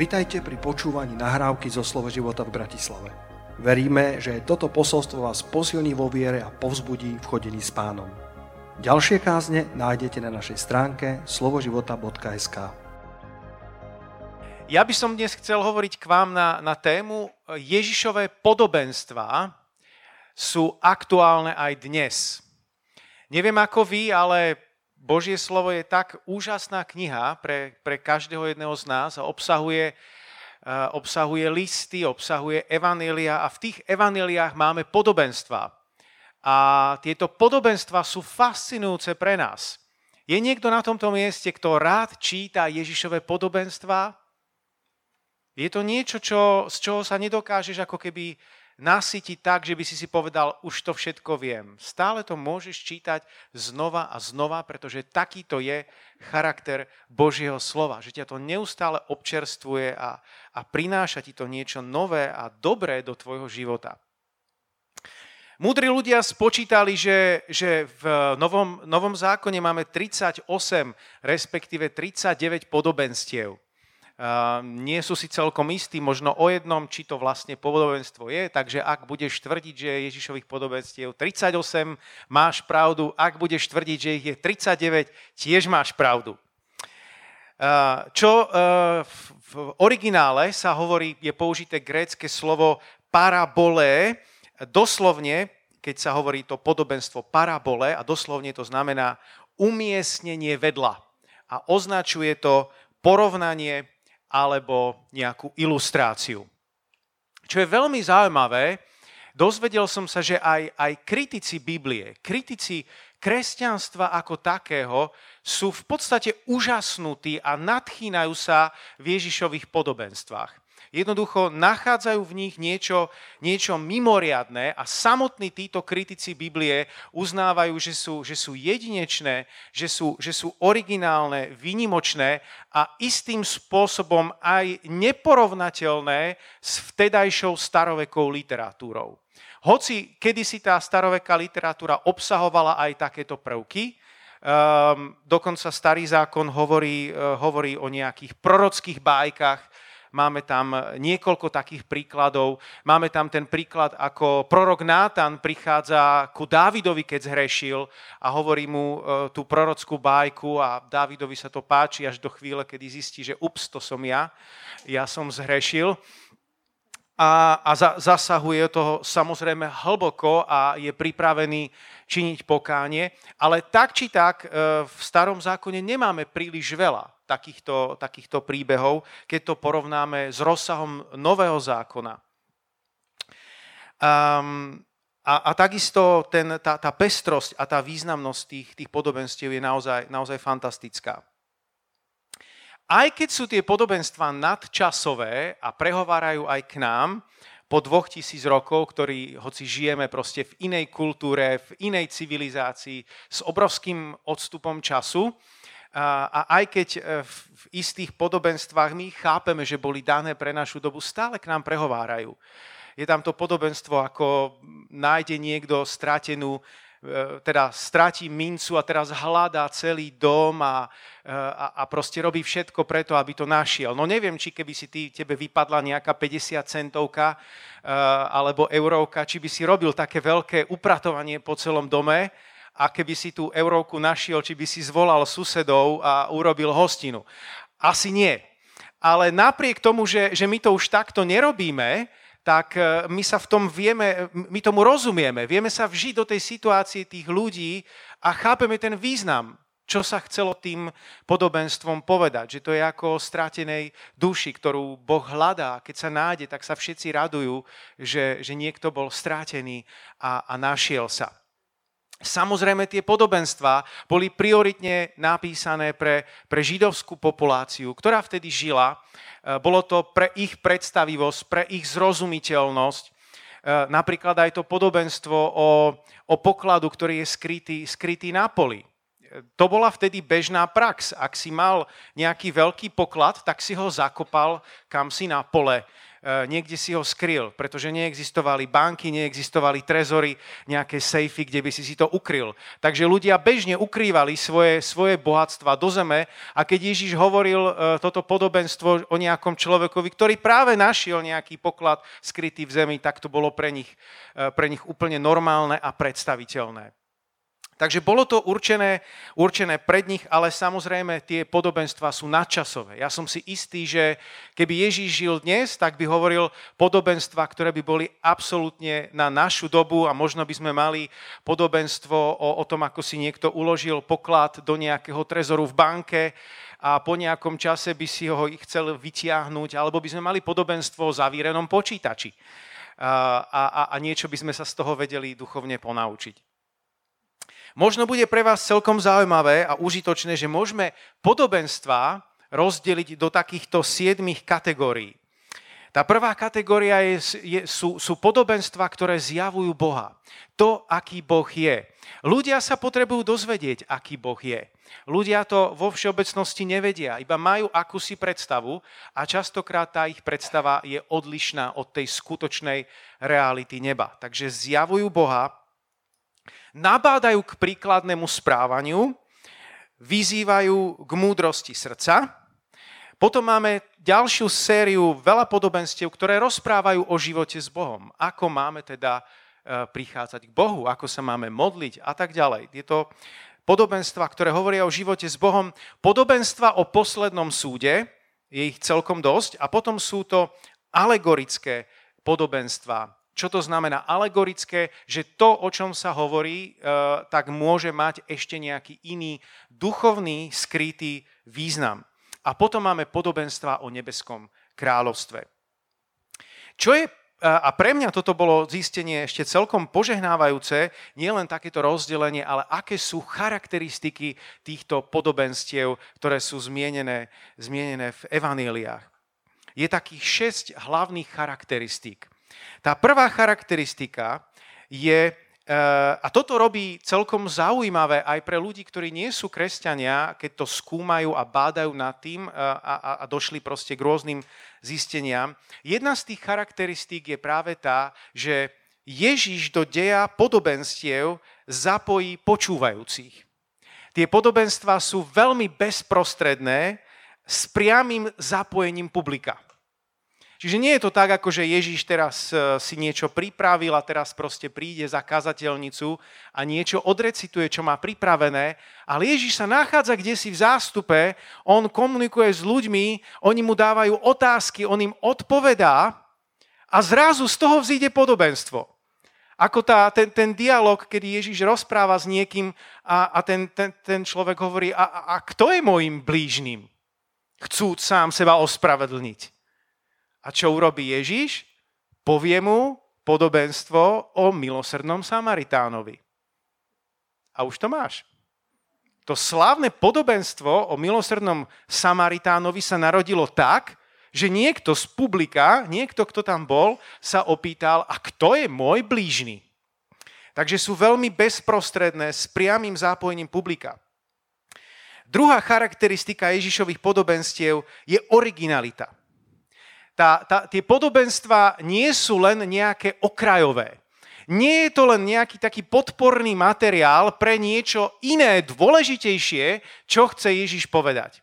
Vitajte pri počúvaní nahrávky zo Slovo života v Bratislave. Veríme, že toto posolstvo vás posilní vo viere a povzbudí v chodení s pánom. Ďalšie kázne nájdete na našej stránke slovoživota.sk Ja by som dnes chcel hovoriť k vám na, na tému Ježišové podobenstvá sú aktuálne aj dnes. Neviem ako vy, ale Božie slovo je tak úžasná kniha pre, pre každého jedného z nás a obsahuje, obsahuje listy, obsahuje evanília a v tých evaníliách máme podobenstva. A tieto podobenstva sú fascinujúce pre nás. Je niekto na tomto mieste, kto rád číta Ježišové podobenstva? Je to niečo, čo, z čoho sa nedokážeš ako keby nasytiť tak, že by si si povedal, už to všetko viem. Stále to môžeš čítať znova a znova, pretože takýto je charakter Božieho slova, že ťa to neustále občerstvuje a, a prináša ti to niečo nové a dobré do tvojho života. Múdri ľudia spočítali, že, že v novom, novom zákone máme 38, respektíve 39 podobenstiev nie sú si celkom istí možno o jednom, či to vlastne podobenstvo je, takže ak budeš tvrdiť, že je Ježišových podobenstiev 38, máš pravdu, ak budeš tvrdiť, že ich je 39, tiež máš pravdu. Čo v originále sa hovorí, je použité grécke slovo parabole, doslovne, keď sa hovorí to podobenstvo parabole, a doslovne to znamená umiestnenie vedľa. A označuje to porovnanie alebo nejakú ilustráciu. Čo je veľmi zaujímavé, dozvedel som sa, že aj, aj kritici Biblie, kritici kresťanstva ako takého sú v podstate úžasnutí a nadchýnajú sa v Ježišových podobenstvách. Jednoducho nachádzajú v nich niečo, niečo mimoriadné a samotní títo kritici Biblie uznávajú, že sú, že sú jedinečné, že sú, že sú originálne, vynimočné a istým spôsobom aj neporovnateľné s vtedajšou starovekou literatúrou. Hoci kedysi tá staroveká literatúra obsahovala aj takéto prvky, um, dokonca starý zákon hovorí, uh, hovorí o nejakých prorockých bájkach, Máme tam niekoľko takých príkladov. Máme tam ten príklad, ako prorok Nátan prichádza ku Dávidovi, keď zhrešil a hovorí mu e, tú prorockú bájku a Dávidovi sa to páči až do chvíle, kedy zistí, že ups, to som ja, ja som zhrešil a, a za, zasahuje toho samozrejme hlboko a je pripravený činiť pokánie. Ale tak či tak e, v starom zákone nemáme príliš veľa takýchto, takýchto príbehov, keď to porovnáme s rozsahom nového zákona. Um, a, a takisto ten, tá, tá pestrosť a tá významnosť tých, tých podobenstiev je naozaj, naozaj fantastická. Aj keď sú tie podobenstva nadčasové a prehovárajú aj k nám, po dvoch tisíc rokov, ktorí, hoci žijeme proste v inej kultúre, v inej civilizácii, s obrovským odstupom času, a aj keď e, v istých podobenstvách my chápeme, že boli dané pre našu dobu, stále k nám prehovárajú. Je tam to podobenstvo, ako nájde niekto stratenú teda stratí mincu a teraz hľadá celý dom a, e, a, a proste robí všetko preto, aby to našiel. No neviem, či keby si ty, tebe vypadla nejaká 50 centovka alebo eurovka, či by si robil také veľké upratovanie po celom dome, a keby si tú euróku našiel, či by si zvolal susedov a urobil hostinu. Asi nie. Ale napriek tomu, že, že my to už takto nerobíme, tak e, my sa v tom vieme, my tomu rozumieme, vieme sa vžiť do tej situácie tých ľudí a chápeme ten význam, čo sa chcelo tým podobenstvom povedať. Že to je ako o stratenej duši, ktorú Boh hľadá. Keď sa nájde, tak sa všetci radujú, že, že niekto bol strátený a, a našiel sa. Samozrejme, tie podobenstvá boli prioritne napísané pre, pre židovskú populáciu, ktorá vtedy žila. E, bolo to pre ich predstavivosť, pre ich zrozumiteľnosť. E, napríklad aj to podobenstvo o, o pokladu, ktorý je skrytý, skrytý na poli. E, to bola vtedy bežná prax. Ak si mal nejaký veľký poklad, tak si ho zakopal kam si na pole niekde si ho skryl, pretože neexistovali banky, neexistovali trezory, nejaké sejfy, kde by si si to ukryl. Takže ľudia bežne ukrývali svoje, svoje bohatstva do zeme a keď Ježiš hovoril e, toto podobenstvo o nejakom človekovi, ktorý práve našiel nejaký poklad skrytý v zemi, tak to bolo pre nich, e, pre nich úplne normálne a predstaviteľné. Takže bolo to určené, určené pred nich, ale samozrejme tie podobenstva sú nadčasové. Ja som si istý, že keby Ježíš žil dnes, tak by hovoril podobenstva, ktoré by boli absolútne na našu dobu a možno by sme mali podobenstvo o, o tom, ako si niekto uložil poklad do nejakého trezoru v banke a po nejakom čase by si ho chcel vytiahnuť, alebo by sme mali podobenstvo o zavírenom počítači. A, a, a niečo by sme sa z toho vedeli duchovne ponaučiť. Možno bude pre vás celkom zaujímavé a užitočné, že môžeme podobenstva rozdeliť do takýchto siedmých kategórií. Tá prvá kategória je, je, sú, sú podobenstva, ktoré zjavujú Boha. To, aký Boh je. Ľudia sa potrebujú dozvedieť, aký Boh je. Ľudia to vo všeobecnosti nevedia, iba majú akúsi predstavu a častokrát tá ich predstava je odlišná od tej skutočnej reality neba. Takže zjavujú Boha, nabádajú k príkladnému správaniu, vyzývajú k múdrosti srdca. Potom máme ďalšiu sériu veľa podobenstiev, ktoré rozprávajú o živote s Bohom. Ako máme teda e, prichádzať k Bohu, ako sa máme modliť a tak ďalej. Je to podobenstva, ktoré hovoria o živote s Bohom. Podobenstva o poslednom súde, je ich celkom dosť. A potom sú to alegorické podobenstva, čo to znamená alegorické? Že to, o čom sa hovorí, e, tak môže mať ešte nejaký iný duchovný, skrytý význam. A potom máme podobenstva o nebeskom kráľovstve. Čo je a pre mňa toto bolo zistenie ešte celkom požehnávajúce, nielen takéto rozdelenie, ale aké sú charakteristiky týchto podobenstiev, ktoré sú zmienené, zmienené v evaníliách. Je takých šesť hlavných charakteristík. Tá prvá charakteristika je, eh, a toto robí celkom zaujímavé aj pre ľudí, ktorí nie sú kresťania, keď to skúmajú a bádajú nad tým eh, a, a, a došli proste k rôznym zisteniam. Jedna z tých charakteristík je práve tá, že Ježíš do deja podobenstiev zapojí počúvajúcich. Tie podobenstva sú veľmi bezprostredné s priamým zapojením publika. Čiže nie je to tak, ako že Ježíš teraz e, si niečo pripravil a teraz proste príde za kazateľnicu a niečo odrecituje, čo má pripravené, ale Ježíš sa nachádza kde si v zástupe, on komunikuje s ľuďmi, oni mu dávajú otázky, on im odpovedá a zrazu z toho vzíde podobenstvo. Ako tá, ten, ten dialog, kedy Ježíš rozpráva s niekým a, a ten, ten, ten človek hovorí, a, a, a kto je môjim blížnym? Chcúc sám seba ospravedlniť. A čo urobí Ježiš? Povie mu podobenstvo o milosrdnom Samaritánovi. A už to máš. To slávne podobenstvo o milosrdnom Samaritánovi sa narodilo tak, že niekto z publika, niekto, kto tam bol, sa opýtal, a kto je môj blížny? Takže sú veľmi bezprostredné s priamým zápojením publika. Druhá charakteristika Ježišových podobenstiev je originalita tá, tá, tie podobenstva nie sú len nejaké okrajové. Nie je to len nejaký taký podporný materiál pre niečo iné, dôležitejšie, čo chce Ježiš povedať.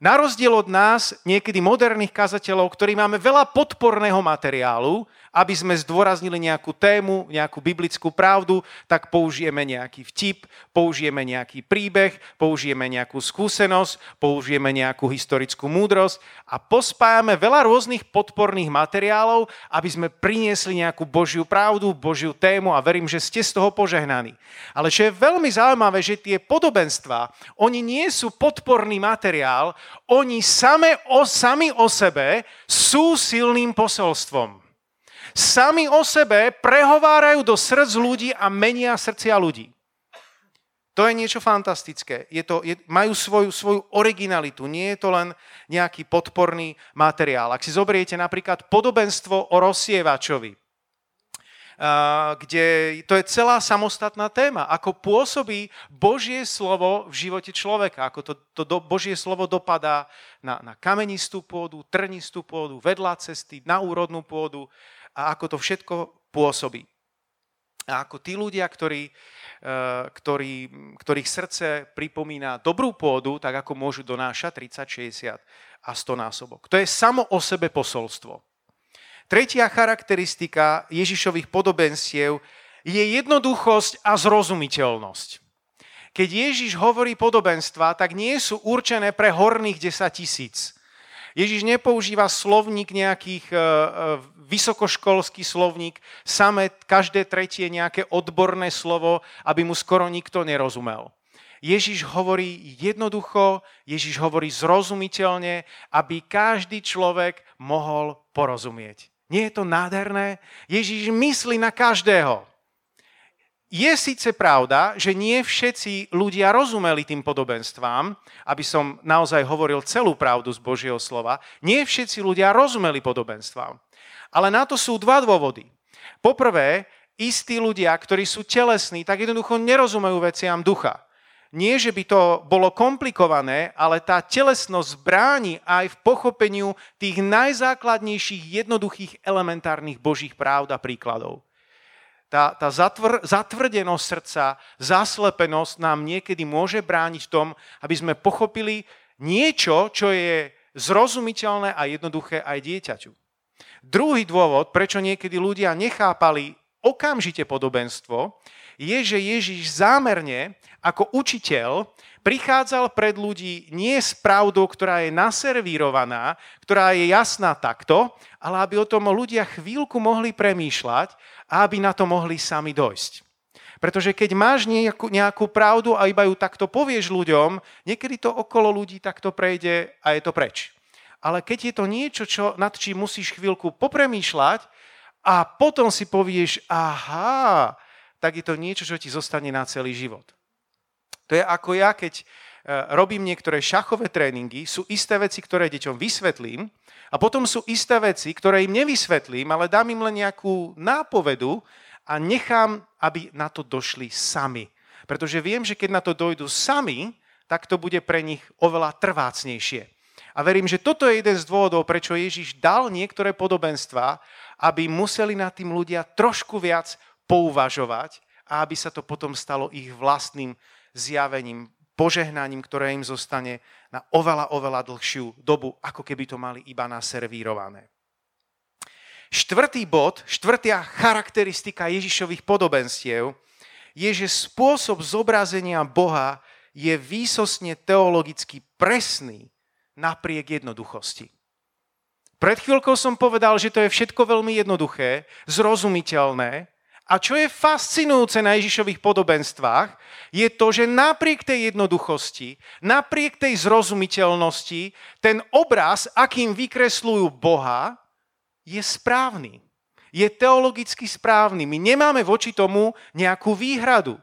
Na rozdiel od nás, niekedy moderných kazateľov, ktorí máme veľa podporného materiálu, aby sme zdôraznili nejakú tému, nejakú biblickú pravdu, tak použijeme nejaký vtip, použijeme nejaký príbeh, použijeme nejakú skúsenosť, použijeme nejakú historickú múdrosť a pospájame veľa rôznych podporných materiálov, aby sme priniesli nejakú Božiu pravdu, Božiu tému a verím, že ste z toho požehnaní. Ale čo je veľmi zaujímavé, že tie podobenstva, oni nie sú podporný materiál, oni same o, sami o sebe sú silným posolstvom sami o sebe prehovárajú do srdc ľudí a menia srdcia ľudí. To je niečo fantastické. Je to, je, majú svoju, svoju originalitu. Nie je to len nejaký podporný materiál. Ak si zoberiete napríklad podobenstvo o rozsievačovi. kde to je celá samostatná téma, ako pôsobí Božie slovo v živote človeka, ako to, to do, Božie slovo dopadá na, na kamenistú pôdu, trnistú pôdu, vedľa cesty, na úrodnú pôdu a ako to všetko pôsobí. A ako tí ľudia, ktorí, ktorí, ktorých srdce pripomína dobrú pôdu, tak ako môžu donášať 30, 60 a 100 násobok. To je samo o sebe posolstvo. Tretia charakteristika Ježišových podobenstiev je jednoduchosť a zrozumiteľnosť. Keď Ježiš hovorí podobenstva, tak nie sú určené pre horných 10 tisíc. Ježiš nepoužíva slovník nejakých e, e, vysokoškolský slovník, samé každé tretie nejaké odborné slovo, aby mu skoro nikto nerozumel. Ježiš hovorí jednoducho, Ježiš hovorí zrozumiteľne, aby každý človek mohol porozumieť. Nie je to nádherné? Ježiš myslí na každého. Je síce pravda, že nie všetci ľudia rozumeli tým podobenstvám, aby som naozaj hovoril celú pravdu z Božieho slova, nie všetci ľudia rozumeli podobenstvám. Ale na to sú dva dôvody. Poprvé, istí ľudia, ktorí sú telesní, tak jednoducho nerozumejú veciam ducha nie, že by to bolo komplikované, ale tá telesnosť bráni aj v pochopeniu tých najzákladnejších, jednoduchých, elementárnych božích právd a príkladov. Tá, tá zatvr, zatvrdenosť srdca, zaslepenosť nám niekedy môže brániť v tom, aby sme pochopili niečo, čo je zrozumiteľné a jednoduché aj dieťaťu. Druhý dôvod, prečo niekedy ľudia nechápali okamžite podobenstvo, je, že Ježiš zámerne ako učiteľ prichádzal pred ľudí nie s pravdou, ktorá je naservírovaná, ktorá je jasná takto, ale aby o tom ľudia chvíľku mohli premýšľať a aby na to mohli sami dojsť. Pretože keď máš nejakú, nejakú pravdu a iba ju takto povieš ľuďom, niekedy to okolo ľudí takto prejde a je to preč. Ale keď je to niečo, čo, nad čím musíš chvíľku popremýšľať a potom si povieš, aha, tak je to niečo, čo ti zostane na celý život. To je ako ja, keď e, robím niektoré šachové tréningy, sú isté veci, ktoré deťom vysvetlím a potom sú isté veci, ktoré im nevysvetlím, ale dám im len nejakú nápovedu a nechám, aby na to došli sami. Pretože viem, že keď na to dojdu sami, tak to bude pre nich oveľa trvácnejšie. A verím, že toto je jeden z dôvodov, prečo Ježiš dal niektoré podobenstva, aby museli na tým ľudia trošku viac pouvažovať a aby sa to potom stalo ich vlastným zjavením, požehnaním, ktoré im zostane na oveľa, oveľa dlhšiu dobu, ako keby to mali iba naservírované. Štvrtý bod, štvrtá charakteristika Ježišových podobenstiev je, že spôsob zobrazenia Boha je výsosne teologicky presný napriek jednoduchosti. Pred chvíľkou som povedal, že to je všetko veľmi jednoduché, zrozumiteľné, a čo je fascinujúce na Ježišových podobenstvách, je to, že napriek tej jednoduchosti, napriek tej zrozumiteľnosti, ten obraz, akým vykresľujú Boha, je správny. Je teologicky správny. My nemáme voči tomu nejakú výhradu.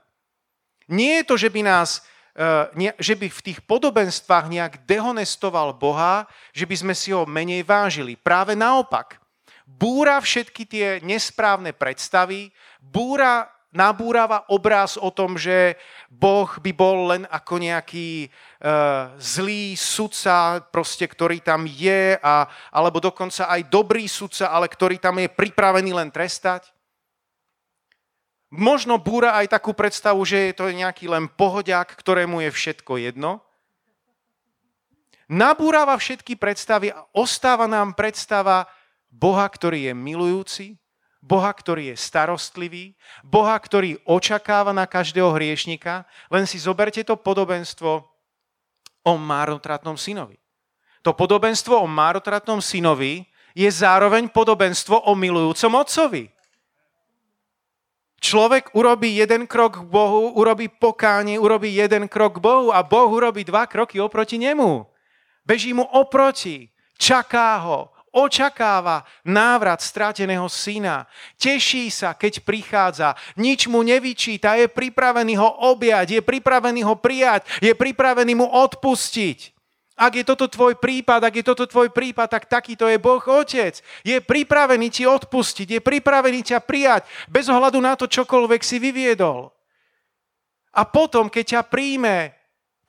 Nie je to, že by nás e, že by v tých podobenstvách nejak dehonestoval Boha, že by sme si ho menej vážili. Práve naopak búra všetky tie nesprávne predstavy, búra, nabúrava obraz o tom, že Boh by bol len ako nejaký uh, zlý sudca, proste, ktorý tam je, a, alebo dokonca aj dobrý sudca, ale ktorý tam je pripravený len trestať. Možno búra aj takú predstavu, že je to nejaký len pohodiak, ktorému je všetko jedno. Nabúrava všetky predstavy a ostáva nám predstava, Boha, ktorý je milujúci, Boha, ktorý je starostlivý, Boha, ktorý očakáva na každého hriešnika. Len si zoberte to podobenstvo o márnotratnom synovi. To podobenstvo o márnotratnom synovi je zároveň podobenstvo o milujúcom otcovi. Človek urobí jeden krok k Bohu, urobí pokánie, urobí jeden krok k Bohu a Boh urobí dva kroky oproti nemu. Beží mu oproti, čaká ho, očakáva návrat strateného syna. Teší sa, keď prichádza. Nič mu nevyčíta, je pripravený ho objať, je pripravený ho prijať, je pripravený mu odpustiť. Ak je toto tvoj prípad, ak je toto tvoj prípad, tak takýto je Boh Otec. Je pripravený ti odpustiť, je pripravený ťa prijať, bez ohľadu na to, čokoľvek si vyviedol. A potom, keď ťa príjme,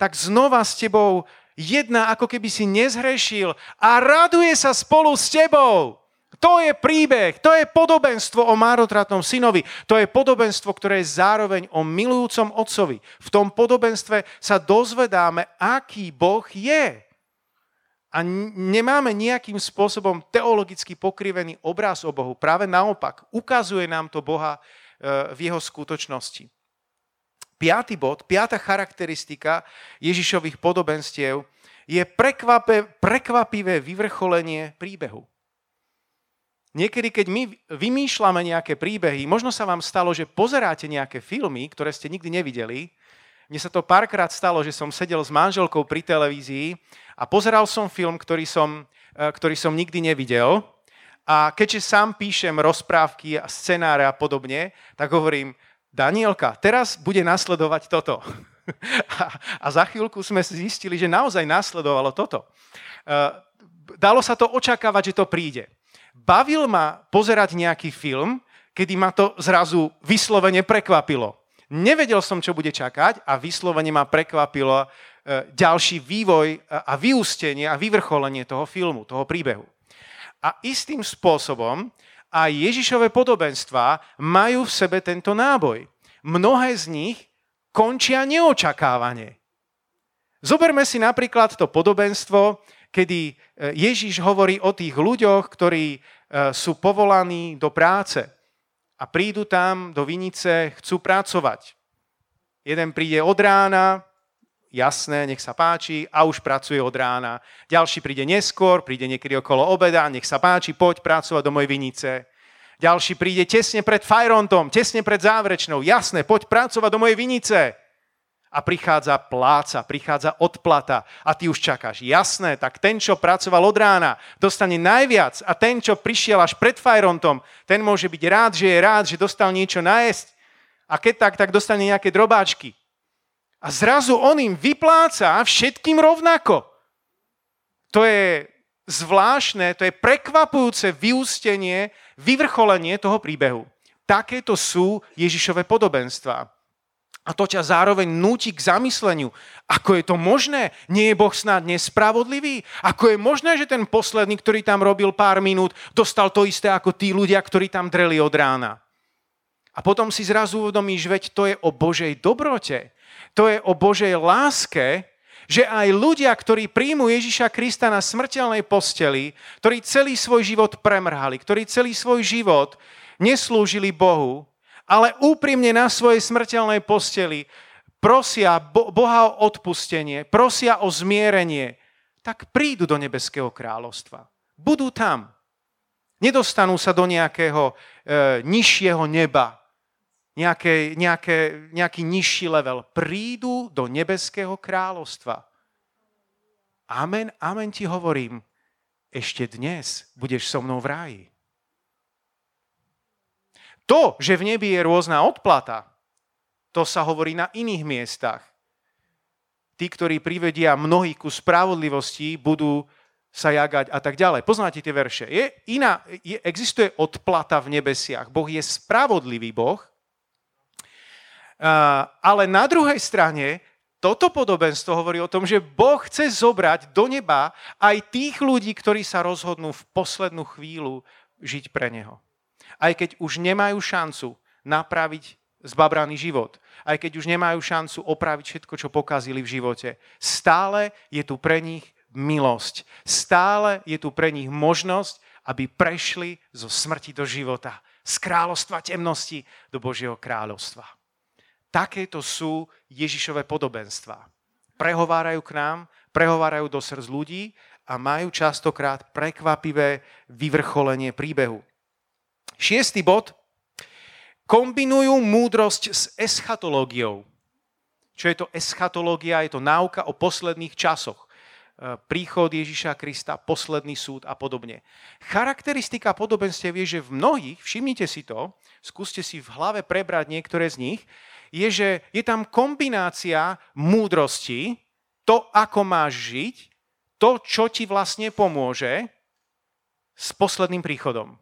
tak znova s tebou jedna, ako keby si nezhrešil a raduje sa spolu s tebou. To je príbeh, to je podobenstvo o márotratnom synovi. To je podobenstvo, ktoré je zároveň o milujúcom otcovi. V tom podobenstve sa dozvedáme, aký Boh je. A nemáme nejakým spôsobom teologicky pokrivený obraz o Bohu. Práve naopak, ukazuje nám to Boha e, v jeho skutočnosti. Piatý bod, piata charakteristika Ježišových podobenstiev je prekvapivé vyvrcholenie príbehu. Niekedy, keď my vymýšľame nejaké príbehy, možno sa vám stalo, že pozeráte nejaké filmy, ktoré ste nikdy nevideli. Mne sa to párkrát stalo, že som sedel s manželkou pri televízii a pozeral som film, ktorý som, e, ktorý som nikdy nevidel. A keďže sám píšem rozprávky a scenáre a podobne, tak hovorím, Danielka, teraz bude nasledovať toto. A, za chvíľku sme zistili, že naozaj nasledovalo toto. E, dalo sa to očakávať, že to príde. Bavil ma pozerať nejaký film, kedy ma to zrazu vyslovene prekvapilo. Nevedel som, čo bude čakať a vyslovene ma prekvapilo e, ďalší vývoj a vyústenie a vyvrcholenie toho filmu, toho príbehu. A istým spôsobom aj Ježišové podobenstva majú v sebe tento náboj. Mnohé z nich končia neočakávane. Zoberme si napríklad to podobenstvo, kedy e, Ježiš hovorí o tých ľuďoch, ktorí e, sú povolaní do práce a prídu tam do vinice, chcú pracovať. Jeden príde od rána, jasné, nech sa páči, a už pracuje od rána. Ďalší príde neskôr, príde niekedy okolo obeda, nech sa páči, poď pracovať do mojej vinice. Ďalší príde tesne pred fajrontom, tesne pred záverečnou, jasné, poď pracovať do mojej vinice a prichádza pláca, prichádza odplata a ty už čakáš. Jasné, tak ten, čo pracoval od rána, dostane najviac a ten, čo prišiel až pred fajrontom, ten môže byť rád, že je rád, že dostal niečo najesť a keď tak, tak dostane nejaké drobáčky. A zrazu on im vypláca všetkým rovnako. To je zvláštne, to je prekvapujúce vyústenie, vyvrcholenie toho príbehu. Takéto sú Ježišové podobenstva. A to ťa zároveň núti k zamysleniu. Ako je to možné? Nie je Boh snad nespravodlivý? Ako je možné, že ten posledný, ktorý tam robil pár minút, dostal to isté ako tí ľudia, ktorí tam dreli od rána? A potom si zrazu uvedomíš, veď to je o Božej dobrote. To je o Božej láske, že aj ľudia, ktorí príjmu Ježiša Krista na smrteľnej posteli, ktorí celý svoj život premrhali, ktorí celý svoj život neslúžili Bohu, ale úprimne na svojej smrteľnej posteli prosia Boha o odpustenie, prosia o zmierenie, tak prídu do nebeského kráľovstva. Budú tam. Nedostanú sa do nejakého e, nižšieho neba, nejaké, nejaké, nejaký nižší level. Prídu do nebeského kráľovstva. Amen, amen ti hovorím, ešte dnes budeš so mnou v ráji. To, že v nebi je rôzna odplata, to sa hovorí na iných miestach. Tí, ktorí privedia mnohých ku spravodlivosti, budú sa jagať a tak ďalej. Poznáte tie verše. Je iná, je, existuje odplata v nebesiach. Boh je spravodlivý Boh, ale na druhej strane toto podobenstvo hovorí o tom, že Boh chce zobrať do neba aj tých ľudí, ktorí sa rozhodnú v poslednú chvíľu žiť pre Neho aj keď už nemajú šancu napraviť zbabraný život, aj keď už nemajú šancu opraviť všetko, čo pokazili v živote. Stále je tu pre nich milosť. Stále je tu pre nich možnosť, aby prešli zo smrti do života, z kráľovstva temnosti do Božieho kráľovstva. Takéto sú Ježišové podobenstva. Prehovárajú k nám, prehovárajú do srdc ľudí a majú častokrát prekvapivé vyvrcholenie príbehu. Šiestý bod. Kombinujú múdrosť s eschatológiou. Čo je to eschatológia? Je to náuka o posledných časoch. E, príchod Ježiša Krista, posledný súd a podobne. Charakteristika podobenstiev je, že v mnohých, všimnite si to, skúste si v hlave prebrať niektoré z nich, je, že je tam kombinácia múdrosti, to, ako máš žiť, to, čo ti vlastne pomôže s posledným príchodom.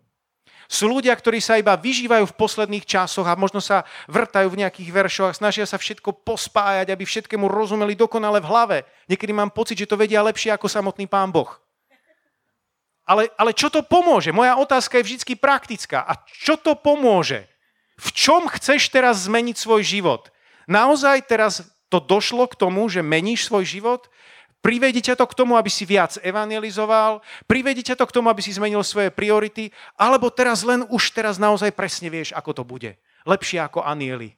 Sú ľudia, ktorí sa iba vyžívajú v posledných časoch a možno sa vrtajú v nejakých veršoch snažia sa všetko pospájať, aby všetkému rozumeli dokonale v hlave. Niekedy mám pocit, že to vedia lepšie ako samotný pán Boh. Ale, ale čo to pomôže? Moja otázka je vždy praktická. A čo to pomôže? V čom chceš teraz zmeniť svoj život? Naozaj teraz to došlo k tomu, že meníš svoj život? Privedí ťa to k tomu, aby si viac evangelizoval, privedí ťa to k tomu, aby si zmenil svoje priority, alebo teraz len už teraz naozaj presne vieš, ako to bude. Lepšie ako anieli.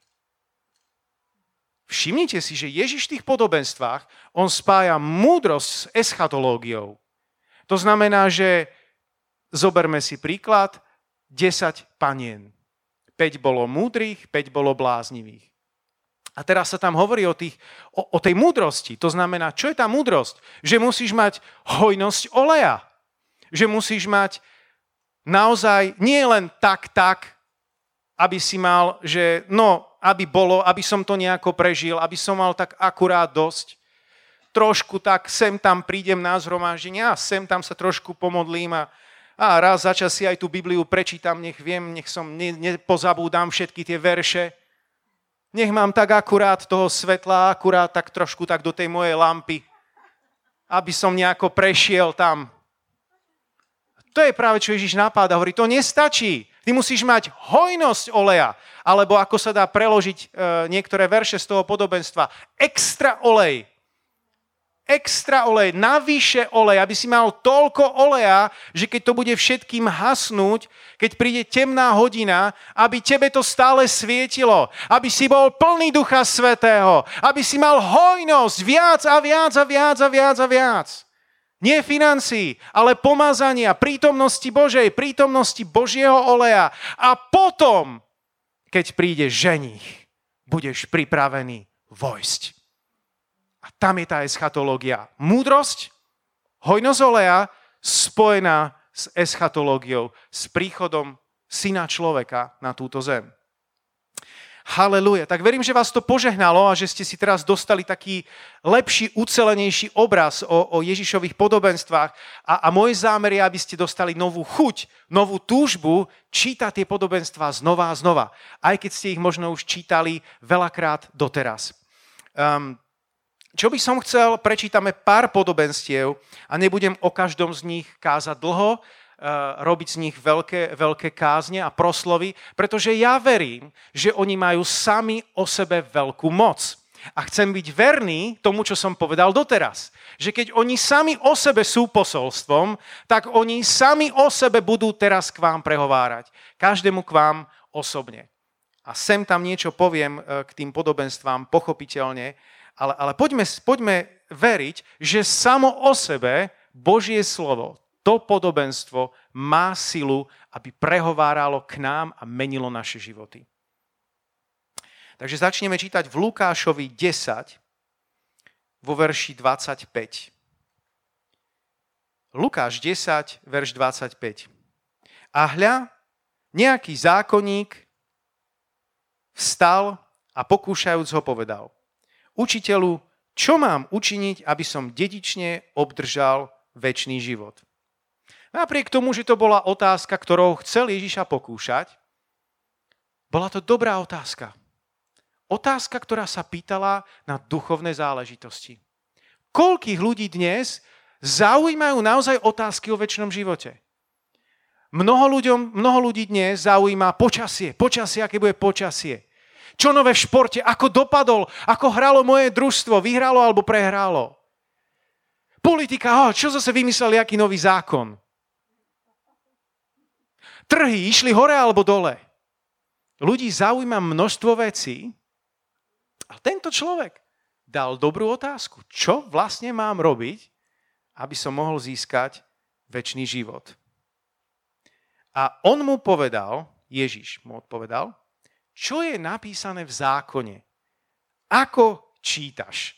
Všimnite si, že Ježiš v tých podobenstvách, on spája múdrosť s eschatológiou. To znamená, že zoberme si príklad, 10 panien. 5 bolo múdrych, 5 bolo bláznivých. A teraz sa tam hovorí o, tých, o, o tej múdrosti. To znamená, čo je tá múdrosť? Že musíš mať hojnosť oleja. Že musíš mať naozaj nie len tak, tak, aby si mal, že no, aby bolo, aby som to nejako prežil, aby som mal tak akurát dosť. Trošku tak sem tam prídem na zhromaždenie a sem tam sa trošku pomodlím a, a raz za čas si aj tú Bibliu prečítam, nech viem, nech som ne, nepozabúdam všetky tie verše nech mám tak akurát toho svetla, akurát tak trošku tak do tej mojej lampy, aby som nejako prešiel tam. To je práve, čo Ježiš napáda. Hovorí, to nestačí. Ty musíš mať hojnosť oleja. Alebo ako sa dá preložiť e, niektoré verše z toho podobenstva. Extra olej extra olej, navyše olej, aby si mal toľko oleja, že keď to bude všetkým hasnúť, keď príde temná hodina, aby tebe to stále svietilo, aby si bol plný Ducha Svetého, aby si mal hojnosť viac a viac a viac a viac a viac. Nie financí, ale pomazania, prítomnosti Božej, prítomnosti Božieho oleja. A potom, keď príde ženich, budeš pripravený vojsť. A tam je tá eschatológia. Múdrosť, hojnosť oleja spojená s eschatológiou, s príchodom syna človeka na túto zem. Haleluja. Tak verím, že vás to požehnalo a že ste si teraz dostali taký lepší, ucelenejší obraz o, o Ježišových podobenstvách. A, a môj zámer je, aby ste dostali novú chuť, novú túžbu čítať tie podobenstvá znova a znova. Aj keď ste ich možno už čítali veľakrát doteraz. Um, čo by som chcel, prečítame pár podobenstiev a nebudem o každom z nich kázať dlho, eh, robiť z nich veľké, veľké kázne a proslovy, pretože ja verím, že oni majú sami o sebe veľkú moc. A chcem byť verný tomu, čo som povedal doteraz. Že keď oni sami o sebe sú posolstvom, tak oni sami o sebe budú teraz k vám prehovárať. Každému k vám osobne. A sem tam niečo poviem eh, k tým podobenstvám pochopiteľne, ale, ale poďme, poďme veriť, že samo o sebe Božie slovo, to podobenstvo má silu, aby prehováralo k nám a menilo naše životy. Takže začneme čítať v Lukášovi 10, vo verši 25. Lukáš 10, verš 25. A hľa, nejaký zákonník vstal a pokúšajúc ho povedal – Učiteľu, čo mám učiniť, aby som dedične obdržal väčší život? Napriek tomu, že to bola otázka, ktorou chcel Ježiša pokúšať, bola to dobrá otázka. Otázka, ktorá sa pýtala na duchovné záležitosti. Koľkých ľudí dnes zaujímajú naozaj otázky o väčšnom živote? Mnoho, ľuďom, mnoho ľudí dnes zaujíma počasie. Počasie, aké bude počasie. Čo nové v športe? Ako dopadol? Ako hralo moje družstvo? Vyhralo alebo prehralo? Politika, oh, čo zase vymysleli, aký nový zákon? Trhy išli hore alebo dole? Ľudí zaujíma množstvo vecí a tento človek dal dobrú otázku. Čo vlastne mám robiť, aby som mohol získať väčší život? A on mu povedal, Ježiš mu odpovedal, čo je napísané v zákone? Ako čítaš?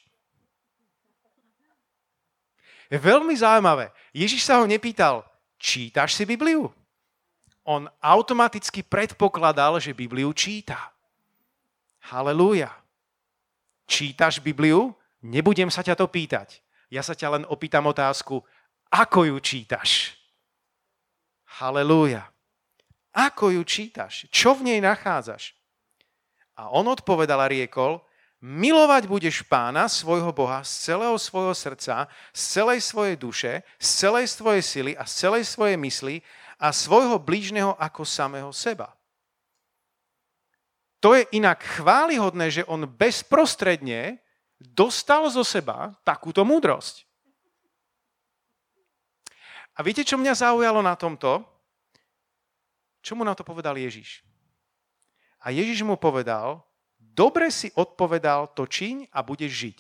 Veľmi zaujímavé. Ježiš sa ho nepýtal, čítaš si Bibliu? On automaticky predpokladal, že Bibliu číta. Halelúja. Čítaš Bibliu? Nebudem sa ťa to pýtať. Ja sa ťa len opýtam otázku, ako ju čítaš? Halelúja. Ako ju čítaš? Čo v nej nachádzaš? A on odpovedal a riekol, milovať budeš pána, svojho Boha, z celého svojho srdca, z celej svojej duše, z celej svojej sily a z celej svojej mysli a svojho blížneho ako samého seba. To je inak chválihodné, že on bezprostredne dostal zo seba takúto múdrosť. A viete, čo mňa zaujalo na tomto? Čo mu na to povedal Ježiš? A Ježiš mu povedal, dobre si odpovedal, to čiň a budeš žiť.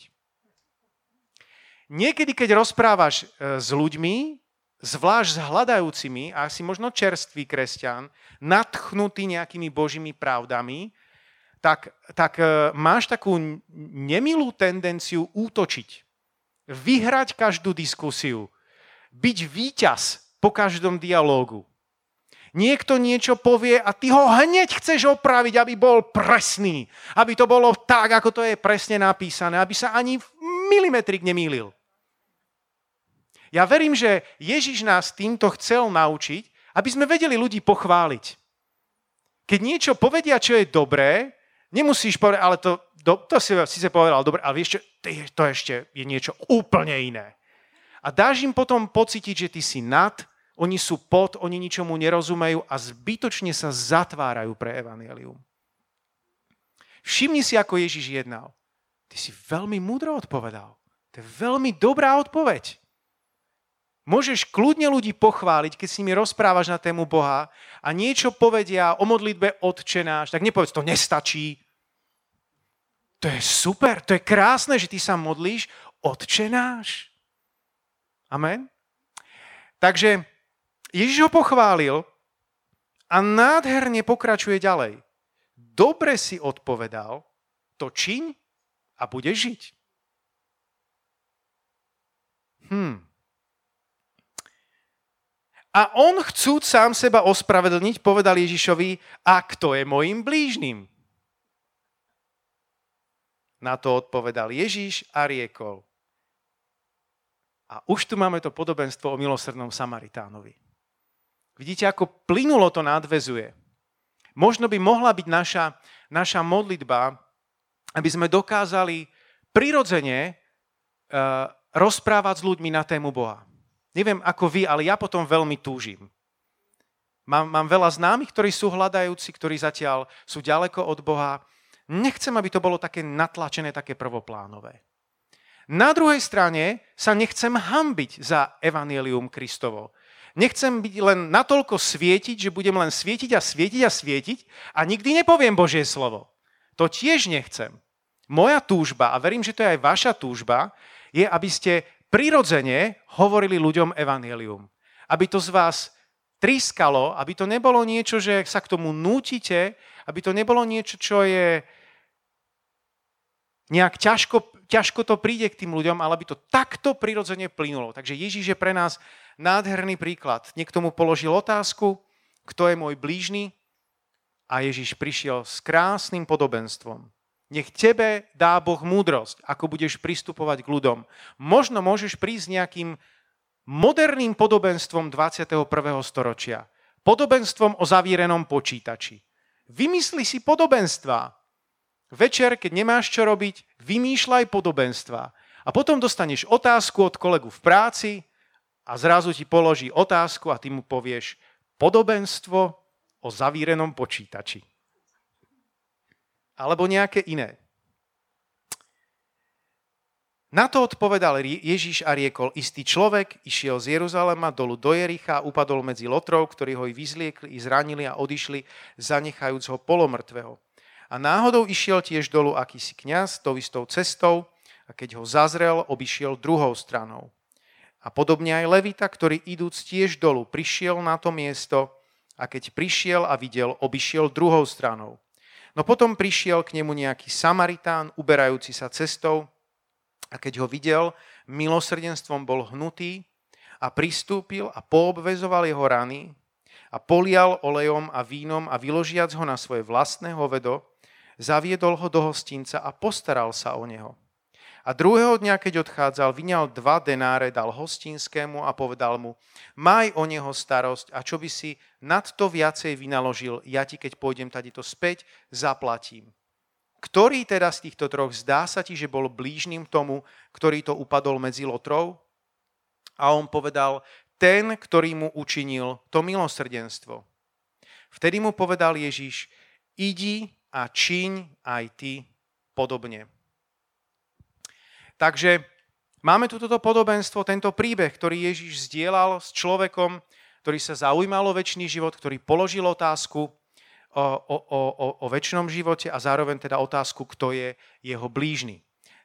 Niekedy, keď rozprávaš e, s ľuďmi, zvlášť s hľadajúcimi, a si možno čerstvý kresťan, nadchnutý nejakými božími pravdami, tak, tak e, máš takú nemilú tendenciu útočiť. Vyhrať každú diskusiu byť víťaz po každom dialógu. Niekto niečo povie a ty ho hneď chceš opraviť, aby bol presný. Aby to bolo tak, ako to je presne napísané. Aby sa ani milimetrik nemýlil. Ja verím, že Ježiš nás týmto chcel naučiť, aby sme vedeli ľudí pochváliť. Keď niečo povedia, čo je dobré, nemusíš povedať, ale to, to, to si síce povedal dobre, ale vieš čo, to ešte je niečo úplne iné a dáš im potom pocítiť, že ty si nad, oni sú pod, oni ničomu nerozumejú a zbytočne sa zatvárajú pre evanelium. Všimni si, ako Ježiš jednal. Ty si veľmi múdro odpovedal. To je veľmi dobrá odpoveď. Môžeš kľudne ľudí pochváliť, keď s nimi rozprávaš na tému Boha a niečo povedia o modlitbe odčenáš, tak nepovedz, to nestačí. To je super, to je krásne, že ty sa modlíš, odčenáš. Amen? Takže Ježiš ho pochválil a nádherne pokračuje ďalej. Dobre si odpovedal, to čiň a bude žiť. Hm. A on chcúc sám seba ospravedlniť, povedal Ježišovi, a kto je mojim blížnym? Na to odpovedal Ježiš a riekol, a už tu máme to podobenstvo o milosrdnom Samaritánovi. Vidíte, ako plynulo to nadvezuje. Možno by mohla byť naša, naša modlitba, aby sme dokázali prirodzene uh, rozprávať s ľuďmi na tému Boha. Neviem ako vy, ale ja potom veľmi túžim. Mám, mám veľa známych, ktorí sú hľadajúci, ktorí zatiaľ sú ďaleko od Boha. Nechcem, aby to bolo také natlačené, také prvoplánové. Na druhej strane sa nechcem hambiť za Evangelium Kristovo. Nechcem byť len natoľko svietiť, že budem len svietiť a svietiť a svietiť a nikdy nepoviem Božie slovo. To tiež nechcem. Moja túžba, a verím, že to je aj vaša túžba, je, aby ste prirodzene hovorili ľuďom Evangelium. Aby to z vás triskalo, aby to nebolo niečo, že sa k tomu nútite, aby to nebolo niečo, čo je nejak ťažko ťažko to príde k tým ľuďom, ale by to takto prirodzene plynulo. Takže Ježíš je pre nás nádherný príklad. Niekto mu položil otázku, kto je môj blížny a Ježíš prišiel s krásnym podobenstvom. Nech tebe dá Boh múdrosť, ako budeš pristupovať k ľudom. Možno môžeš prísť nejakým moderným podobenstvom 21. storočia. Podobenstvom o zavírenom počítači. Vymysli si podobenstva, Večer, keď nemáš čo robiť, vymýšľaj podobenstva. A potom dostaneš otázku od kolegu v práci a zrazu ti položí otázku a ty mu povieš podobenstvo o zavírenom počítači. Alebo nejaké iné. Na to odpovedal Ježíš a riekol, istý človek išiel z Jeruzalema dolu do Jericha, upadol medzi lotrov, ktorí ho i vyzliekli, i zranili a odišli, zanechajúc ho polomrtvého. A náhodou išiel tiež dolu akýsi kňaz tou istou cestou a keď ho zazrel, obišiel druhou stranou. A podobne aj Levita, ktorý idúc tiež dolu, prišiel na to miesto a keď prišiel a videl, obišiel druhou stranou. No potom prišiel k nemu nejaký Samaritán, uberajúci sa cestou a keď ho videl, milosrdenstvom bol hnutý a pristúpil a poobvezoval jeho rany a polial olejom a vínom a vyložiac ho na svoje vlastné hovedo, zaviedol ho do hostinca a postaral sa o neho. A druhého dňa, keď odchádzal, vyňal dva denáre, dal hostinskému a povedal mu, maj o neho starosť a čo by si nad to viacej vynaložil, ja ti, keď pôjdem to späť, zaplatím. Ktorý teda z týchto troch zdá sa ti, že bol blížnym tomu, ktorý to upadol medzi lotrov? A on povedal, ten, ktorý mu učinil to milosrdenstvo. Vtedy mu povedal Ježiš, idi a čiň aj ty podobne. Takže máme tu toto podobenstvo, tento príbeh, ktorý Ježiš zdieľal s človekom, ktorý sa zaujímal o väčší život, ktorý položil otázku o, o, o, o väčšnom živote a zároveň teda otázku, kto je jeho blížny.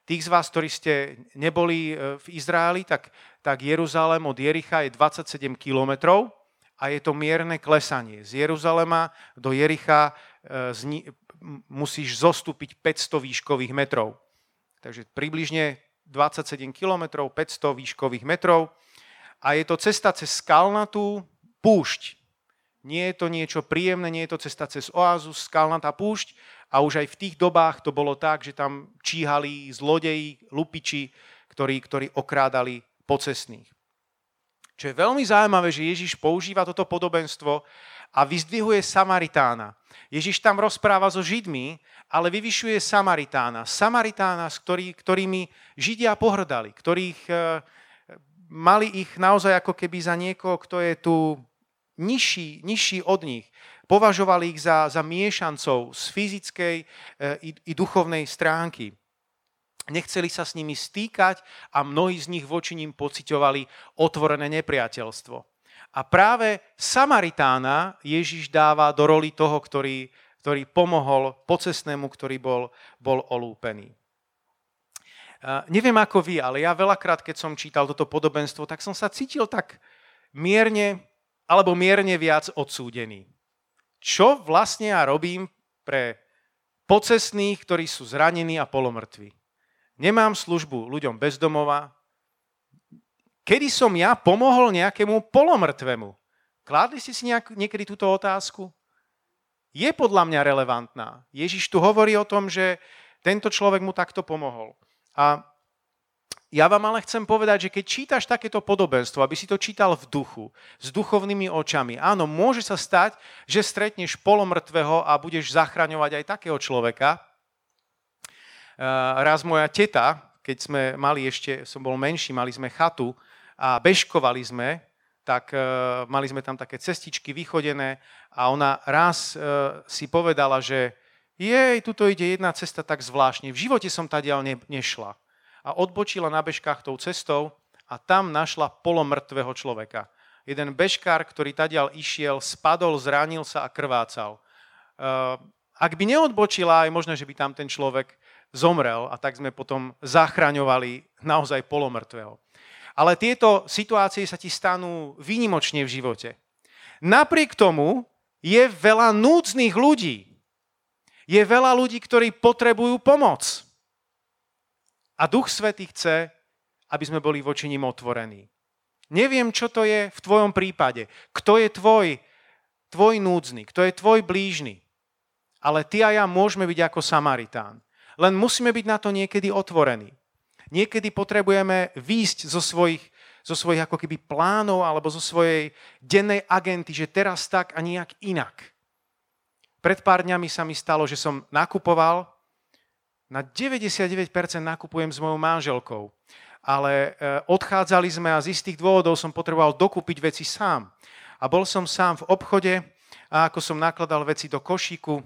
Tých z vás, ktorí ste neboli e, v Izraeli, tak, tak Jeruzalém od Jericha je 27 kilometrov a je to mierne klesanie. Z Jeruzalema do Jericha e, zni, musíš zostúpiť 500 výškových metrov. Takže približne 27 km, 500 výškových metrov. A je to cesta cez skalnatú púšť. Nie je to niečo príjemné, nie je to cesta cez oázu, skalnatá púšť. A už aj v tých dobách to bolo tak, že tam číhali zlodeji, lupiči, ktorí, ktorí okrádali pocesných. Čo je veľmi zaujímavé, že Ježiš používa toto podobenstvo a vyzdvihuje Samaritána. Ježiš tam rozpráva so Židmi, ale vyvyšuje Samaritána. Samaritána, s ktorý, ktorými Židia pohrdali, ktorých e, mali ich naozaj ako keby za niekoho, kto je tu nižší, nižší od nich. Považovali ich za, za miešancov z fyzickej e, i, i duchovnej stránky nechceli sa s nimi stýkať a mnohí z nich voči ním pociťovali otvorené nepriateľstvo. A práve Samaritána Ježiš dáva do roli toho, ktorý, ktorý pomohol pocesnému, ktorý bol, bol olúpený. Uh, neviem ako vy, ale ja veľakrát, keď som čítal toto podobenstvo, tak som sa cítil tak mierne alebo mierne viac odsúdený. Čo vlastne ja robím pre pocesných, ktorí sú zranení a polomrtví? nemám službu ľuďom bezdomova. Kedy som ja pomohol nejakému polomrtvemu? Kládli ste si nejak, niekedy túto otázku? Je podľa mňa relevantná. Ježiš tu hovorí o tom, že tento človek mu takto pomohol. A ja vám ale chcem povedať, že keď čítaš takéto podobenstvo, aby si to čítal v duchu, s duchovnými očami, áno, môže sa stať, že stretneš polomrtvého a budeš zachraňovať aj takého človeka, Eh, raz moja teta, keď sme mali ešte, som bol menší, mali sme chatu a bežkovali sme, tak uh, mali sme tam také cestičky vychodené a ona raz uh, si povedala, že jej, tuto ide jedna cesta tak zvláštne. V živote som tadiaľ ne, nešla. A odbočila na bežkách tou cestou a tam našla polomrtvého človeka. Jeden bežkár, ktorý tadiaľ išiel, spadol, zranil sa a krvácal. Uh, ak by neodbočila, je možné, že by tam ten človek zomrel a tak sme potom zachraňovali naozaj polomrtvého. Ale tieto situácie sa ti stanú výnimočne v živote. Napriek tomu je veľa núdznych ľudí. Je veľa ľudí, ktorí potrebujú pomoc. A Duch Svetý chce, aby sme boli voči ním otvorení. Neviem, čo to je v tvojom prípade. Kto je tvoj, tvoj núdzny, kto je tvoj blížny. Ale ty a ja môžeme byť ako Samaritán. Len musíme byť na to niekedy otvorení. Niekedy potrebujeme výjsť zo svojich, zo svojich ako keby plánov alebo zo svojej dennej agenty, že teraz tak a nejak inak. Pred pár dňami sa mi stalo, že som nakupoval, na 99% nakupujem s mojou manželkou, ale e, odchádzali sme a z istých dôvodov som potreboval dokúpiť veci sám. A bol som sám v obchode a ako som nakladal veci do košíku,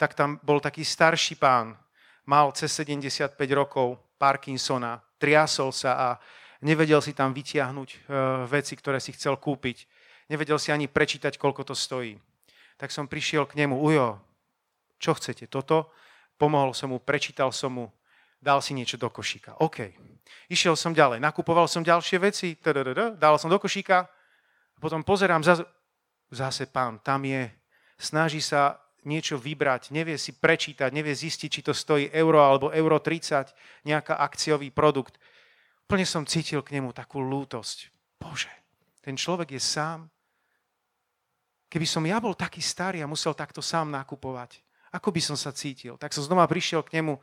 tak tam bol taký starší pán, mal cez 75 rokov Parkinsona, triasol sa a nevedel si tam vytiahnuť e, veci, ktoré si chcel kúpiť. Nevedel si ani prečítať, koľko to stojí. Tak som prišiel k nemu, ujo, čo chcete, toto? Pomohol som mu, prečítal som mu, dal si niečo do košíka. OK. Išiel som ďalej, nakupoval som ďalšie veci, dal som do košíka, potom pozerám, zase, zase pán, tam je, snaží sa niečo vybrať, nevie si prečítať, nevie zistiť, či to stojí euro alebo euro 30, nejaká akciový produkt. Plne som cítil k nemu takú lútosť. Bože, ten človek je sám. Keby som ja bol taký starý a musel takto sám nakupovať, ako by som sa cítil? Tak som znova prišiel k nemu,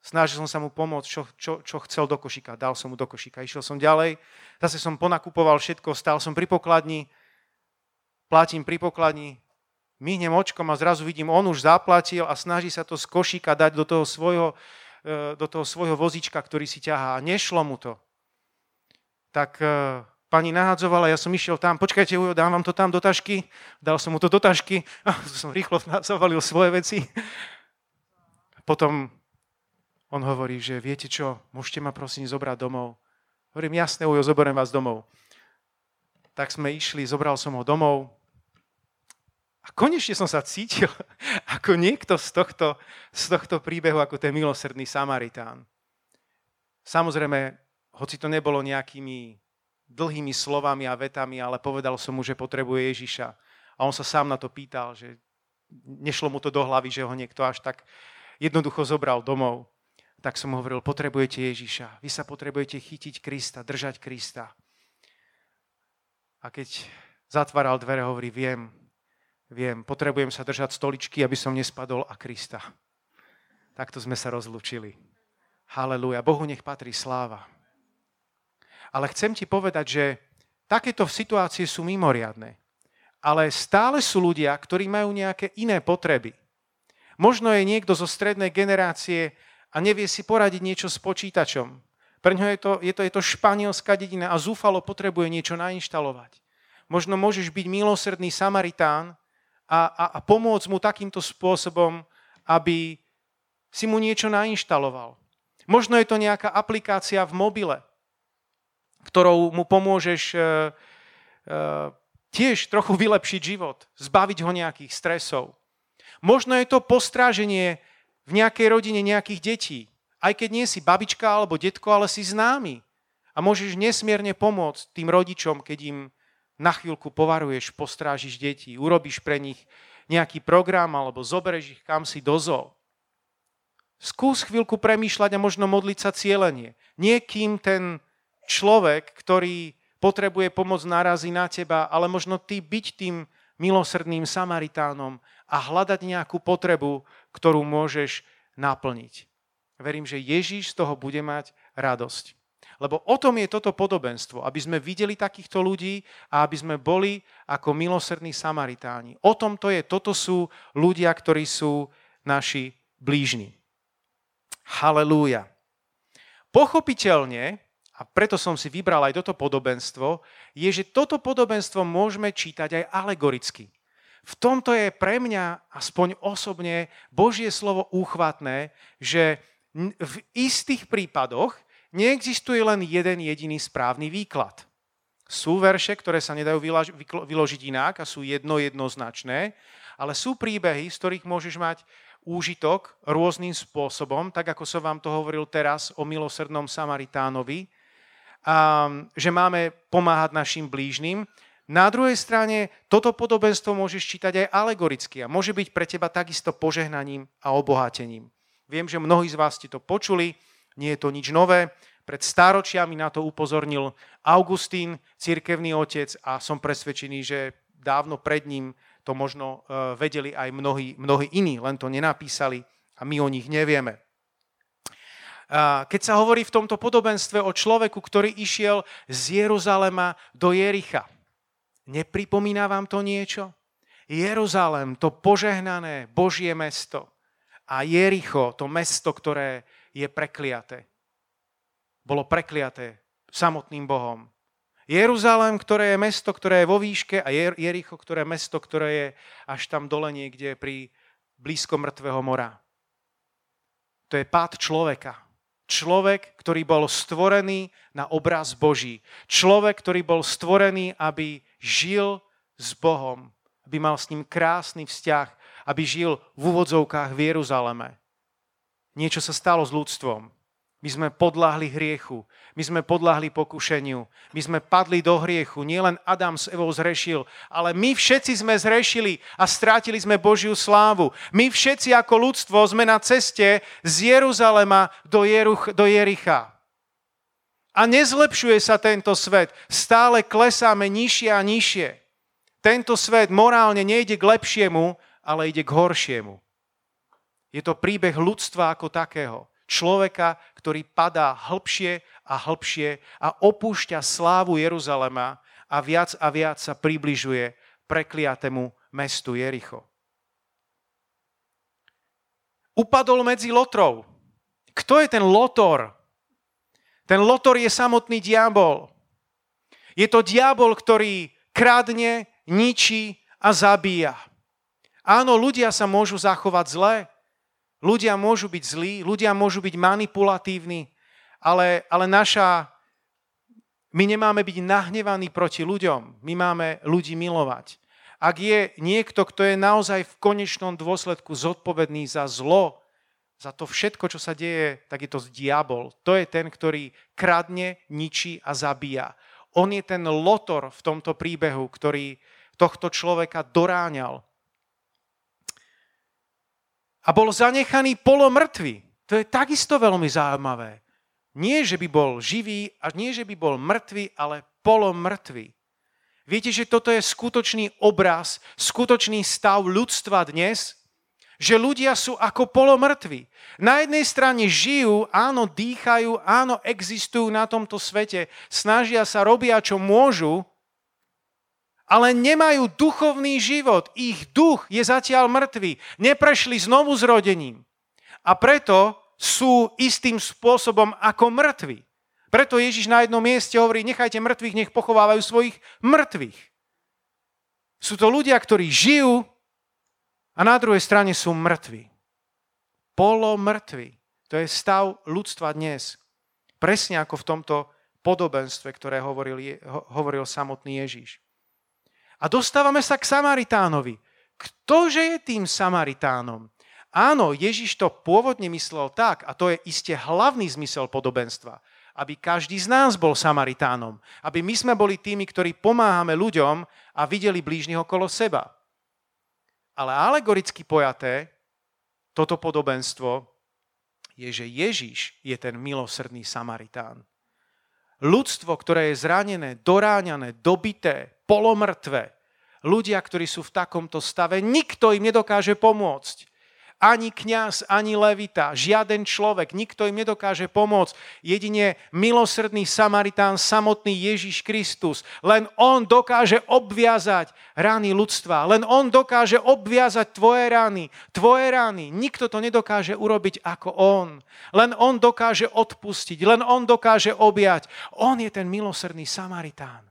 Snažil som sa mu pomôcť, čo, čo, čo chcel do košíka. Dal som mu do košíka. Išiel som ďalej. Zase som ponakupoval všetko. Stál som pri pokladni. Platím pri pokladni. Myhnem očkom a zrazu vidím, on už zaplatil a snaží sa to z košíka dať do toho svojho, e, do toho svojho vozíčka, ktorý si ťahá. A nešlo mu to. Tak e, pani nahadzovala, ja som išiel tam, počkajte, ujo, dám vám to tam do tašky. Dal som mu to do tašky a som rýchlo zavalil svoje veci. Potom on hovorí, že viete čo, môžete ma prosím zobrať domov. Hovorím, jasné, ujo, zoberiem vás domov. Tak sme išli, zobral som ho domov. A konečne som sa cítil ako niekto z tohto, z tohto príbehu, ako ten milosrdný Samaritán. Samozrejme, hoci to nebolo nejakými dlhými slovami a vetami, ale povedal som mu, že potrebuje Ježiša. A on sa sám na to pýtal, že nešlo mu to do hlavy, že ho niekto až tak jednoducho zobral domov tak som hovoril, potrebujete Ježiša. Vy sa potrebujete chytiť Krista, držať Krista. A keď zatváral dvere, hovorí, viem, viem, potrebujem sa držať stoličky, aby som nespadol a Krista. Takto sme sa rozlúčili. Halelúja. Bohu nech patrí sláva. Ale chcem ti povedať, že takéto situácie sú mimoriadne. Ale stále sú ľudia, ktorí majú nejaké iné potreby. Možno je niekto zo strednej generácie, a nevie si poradiť niečo s počítačom. Pre ňo je to, je, to, je to španielská dedina a zúfalo potrebuje niečo nainštalovať. Možno môžeš byť milosrdný Samaritán a, a, a pomôcť mu takýmto spôsobom, aby si mu niečo nainštaloval. Možno je to nejaká aplikácia v mobile, ktorou mu pomôžeš e, e, tiež trochu vylepšiť život, zbaviť ho nejakých stresov. Možno je to postráženie v nejakej rodine nejakých detí. Aj keď nie si babička alebo detko, ale si známy. A môžeš nesmierne pomôcť tým rodičom, keď im na chvíľku povaruješ, postrážiš deti, urobíš pre nich nejaký program alebo zoberieš ich kam si do zoo. Skús chvíľku premýšľať a možno modliť sa cieľenie. Niekým ten človek, ktorý potrebuje pomoc, narazí na teba, ale možno ty byť tým milosrdným Samaritánom a hľadať nejakú potrebu, ktorú môžeš naplniť. Verím, že Ježíš z toho bude mať radosť. Lebo o tom je toto podobenstvo, aby sme videli takýchto ľudí a aby sme boli ako milosrdní Samaritáni. O tom to je, toto sú ľudia, ktorí sú naši blížni. Halelúja. Pochopiteľne, a preto som si vybral aj toto podobenstvo, je, že toto podobenstvo môžeme čítať aj alegoricky. V tomto je pre mňa, aspoň osobne, Božie slovo úchvatné, že v istých prípadoch neexistuje len jeden jediný správny výklad. Sú verše, ktoré sa nedajú vyložiť inak a sú jedno jednoznačné, ale sú príbehy, z ktorých môžeš mať úžitok rôznym spôsobom, tak ako som vám to hovoril teraz o milosrdnom Samaritánovi, že máme pomáhať našim blížnym, na druhej strane, toto podobenstvo môžeš čítať aj alegoricky a môže byť pre teba takisto požehnaním a obohatením. Viem, že mnohí z vás ste to počuli, nie je to nič nové. Pred stáročiami na to upozornil Augustín, cirkevný otec a som presvedčený, že dávno pred ním to možno e, vedeli aj mnohí, mnohí iní, len to nenapísali a my o nich nevieme. Keď sa hovorí v tomto podobenstve o človeku, ktorý išiel z Jeruzalema do Jericha, Nepripomína vám to niečo? Jeruzalem, to požehnané Božie mesto a Jericho, to mesto, ktoré je prekliaté. Bolo prekliaté samotným Bohom. Jeruzalem, ktoré je mesto, ktoré je vo výške a Jericho, ktoré je mesto, ktoré je až tam dole niekde pri blízko mŕtvého mora. To je pád človeka. Človek, ktorý bol stvorený na obraz Boží. Človek, ktorý bol stvorený, aby žil s Bohom, aby mal s ním krásny vzťah, aby žil v úvodzovkách v Jeruzaleme. Niečo sa stalo s ľudstvom. My sme podľahli hriechu, my sme podľahli pokušeniu, my sme padli do hriechu. Nielen Adam s Evou zrešil, ale my všetci sme zrešili a strátili sme Božiu slávu. My všetci ako ľudstvo sme na ceste z Jeruzalema do, Jeruch, do Jericha. A nezlepšuje sa tento svet. Stále klesáme nižšie a nižšie. Tento svet morálne nejde k lepšiemu, ale ide k horšiemu. Je to príbeh ľudstva ako takého. človeka, ktorý padá hlbšie a hlbšie a opúšťa slávu Jeruzalema a viac a viac sa približuje prekliatému mestu Jericho. Upadol medzi lotrov. Kto je ten lotor? Ten lotor je samotný diabol. Je to diabol, ktorý kradne, ničí a zabíja. Áno, ľudia sa môžu zachovať zle, ľudia môžu byť zlí, ľudia môžu byť manipulatívni, ale, ale naša... My nemáme byť nahnevaní proti ľuďom, my máme ľudí milovať. Ak je niekto, kto je naozaj v konečnom dôsledku zodpovedný za zlo, za to všetko, čo sa deje, tak je to diabol. To je ten, ktorý kradne, ničí a zabíja. On je ten lotor v tomto príbehu, ktorý tohto človeka doráňal. A bol zanechaný polomrtvý. To je takisto veľmi zaujímavé. Nie, že by bol živý a nie, že by bol mŕtvý, ale polomrtvý. Viete, že toto je skutočný obraz, skutočný stav ľudstva dnes, že ľudia sú ako polomrtví. Na jednej strane žijú, áno, dýchajú, áno, existujú na tomto svete, snažia sa, robia, čo môžu, ale nemajú duchovný život. Ich duch je zatiaľ mŕtvý. Neprešli znovu zrodením. A preto sú istým spôsobom ako mŕtvi. Preto Ježiš na jednom mieste hovorí, nechajte mŕtvych, nech pochovávajú svojich mŕtvych. Sú to ľudia, ktorí žijú, a na druhej strane sú mŕtvi. Polomrtví. To je stav ľudstva dnes. Presne ako v tomto podobenstve, ktoré hovoril, hovoril samotný Ježíš. A dostávame sa k Samaritánovi. Ktože je tým Samaritánom? Áno, Ježiš to pôvodne myslel tak, a to je iste hlavný zmysel podobenstva, aby každý z nás bol Samaritánom. Aby my sme boli tými, ktorí pomáhame ľuďom a videli blížnych okolo seba. Ale alegoricky pojaté, toto podobenstvo je, že Ježiš je ten milosrdný Samaritán. Ľudstvo, ktoré je zranené, doráňané, dobité, polomrtvé, ľudia, ktorí sú v takomto stave, nikto im nedokáže pomôcť ani kňaz, ani levita, žiaden človek, nikto im nedokáže pomôcť. Jedine milosrdný Samaritán, samotný Ježiš Kristus. Len on dokáže obviazať rány ľudstva. Len on dokáže obviazať tvoje rány, tvoje rány. Nikto to nedokáže urobiť ako on. Len on dokáže odpustiť, len on dokáže objať. On je ten milosrdný Samaritán.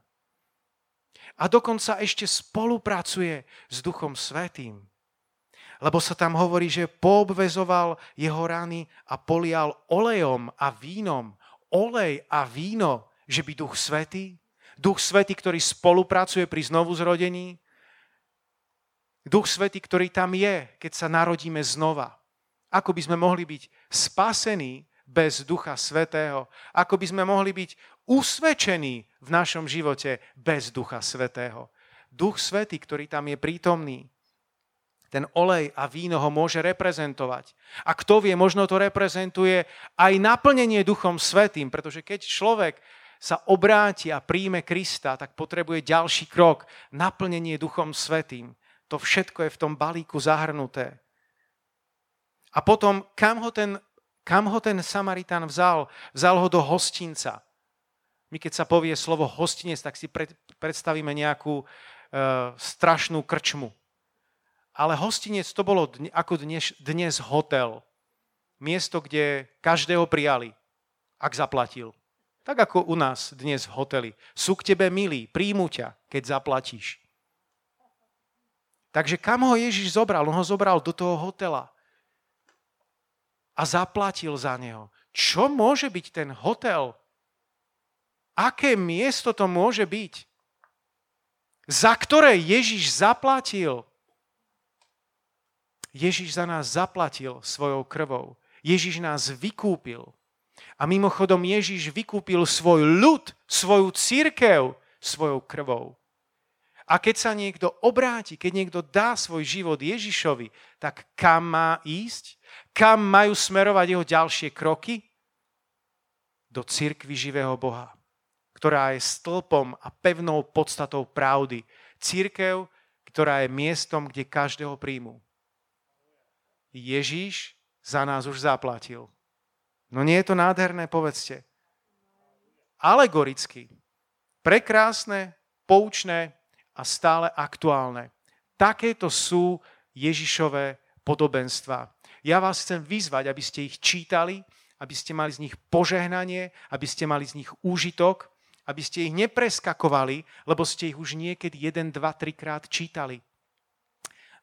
A dokonca ešte spolupracuje s Duchom Svetým lebo sa tam hovorí, že poobvezoval jeho rany a polial olejom a vínom. Olej a víno, že by Duch Svetý, Duch Svetý, ktorý spolupracuje pri znovu zrodení, Duch Svetý, ktorý tam je, keď sa narodíme znova. Ako by sme mohli byť spasení bez Ducha Svetého? Ako by sme mohli byť usvedčení v našom živote bez Ducha Svetého? Duch Svetý, ktorý tam je prítomný, ten olej a víno ho môže reprezentovať. A kto vie, možno to reprezentuje aj naplnenie Duchom Svetým, pretože keď človek sa obráti a príjme Krista, tak potrebuje ďalší krok, naplnenie Duchom Svetým. To všetko je v tom balíku zahrnuté. A potom, kam ho ten, kam ho ten Samaritán vzal? Vzal ho do hostinca. My keď sa povie slovo hostinec, tak si predstavíme nejakú e, strašnú krčmu ale hostinec to bolo ako dnes, dnes hotel. Miesto, kde každého prijali, ak zaplatil. Tak ako u nás dnes v hoteli. Sú k tebe milí, príjmu ťa, keď zaplatíš. Takže kam ho Ježiš zobral? On ho zobral do toho hotela a zaplatil za neho. Čo môže byť ten hotel? Aké miesto to môže byť? Za ktoré Ježiš zaplatil? Ježiš za nás zaplatil svojou krvou. Ježiš nás vykúpil. A mimochodom Ježiš vykúpil svoj ľud, svoju církev svojou krvou. A keď sa niekto obráti, keď niekto dá svoj život Ježišovi, tak kam má ísť? Kam majú smerovať jeho ďalšie kroky? Do církvy živého Boha, ktorá je stĺpom a pevnou podstatou pravdy. Církev, ktorá je miestom, kde každého príjmu. Ježíš za nás už zaplatil. No nie je to nádherné, povedzte. Alegoricky. Prekrásne, poučné a stále aktuálne. Takéto sú Ježišové podobenstva. Ja vás chcem vyzvať, aby ste ich čítali, aby ste mali z nich požehnanie, aby ste mali z nich úžitok, aby ste ich nepreskakovali, lebo ste ich už niekedy jeden, dva, trikrát čítali.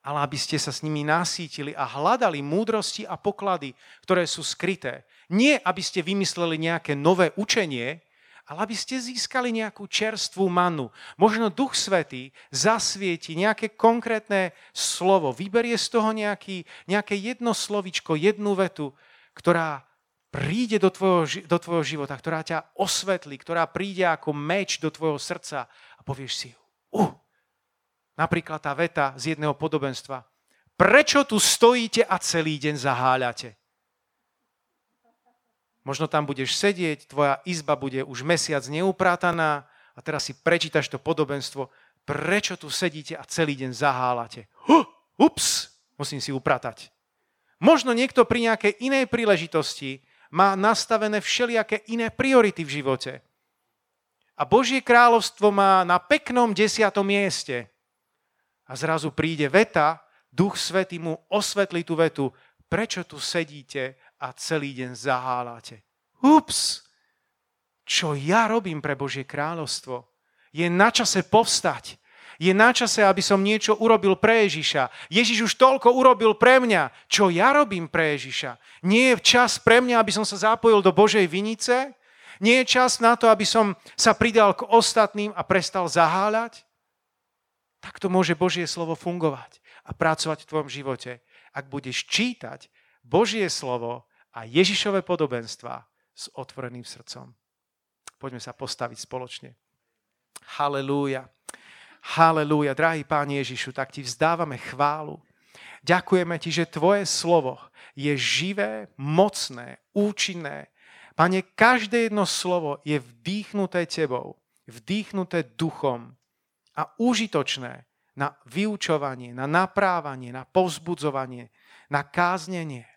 Ale aby ste sa s nimi nasítili a hľadali múdrosti a poklady, ktoré sú skryté. Nie, aby ste vymysleli nejaké nové učenie, ale aby ste získali nejakú čerstvú manu. Možno Duch Svetý zasvieti nejaké konkrétne slovo, vyberie z toho nejaký, nejaké jedno slovičko, jednu vetu, ktorá príde do tvojho, do tvojho života, ktorá ťa osvetlí, ktorá príde ako meč do tvojho srdca a povieš si, uh, napríklad tá veta z jedného podobenstva. Prečo tu stojíte a celý deň zaháľate? Možno tam budeš sedieť, tvoja izba bude už mesiac neuprátaná a teraz si prečítaš to podobenstvo. Prečo tu sedíte a celý deň zaháľate? Huh, ups, musím si upratať. Možno niekto pri nejakej inej príležitosti má nastavené všelijaké iné priority v živote. A Božie kráľovstvo má na peknom desiatom mieste. A zrazu príde veta, Duch Svetý mu osvetlí tú vetu, prečo tu sedíte a celý deň zaháľate. Ups, čo ja robím pre Božie kráľovstvo? Je na čase povstať je na čase, aby som niečo urobil pre Ježiša. Ježiš už toľko urobil pre mňa. Čo ja robím pre Ježiša? Nie je čas pre mňa, aby som sa zapojil do Božej vinice? Nie je čas na to, aby som sa pridal k ostatným a prestal zaháľať? Takto môže Božie slovo fungovať a pracovať v tvojom živote. Ak budeš čítať Božie slovo a Ježišové podobenstva s otvoreným srdcom. Poďme sa postaviť spoločne. Halelúja. Halelúja, drahý Pán Ježišu, tak Ti vzdávame chválu. Ďakujeme Ti, že Tvoje slovo je živé, mocné, účinné. Pane, každé jedno slovo je vdýchnuté Tebou, vdýchnuté duchom a užitočné na vyučovanie, na naprávanie, na povzbudzovanie, na káznenie,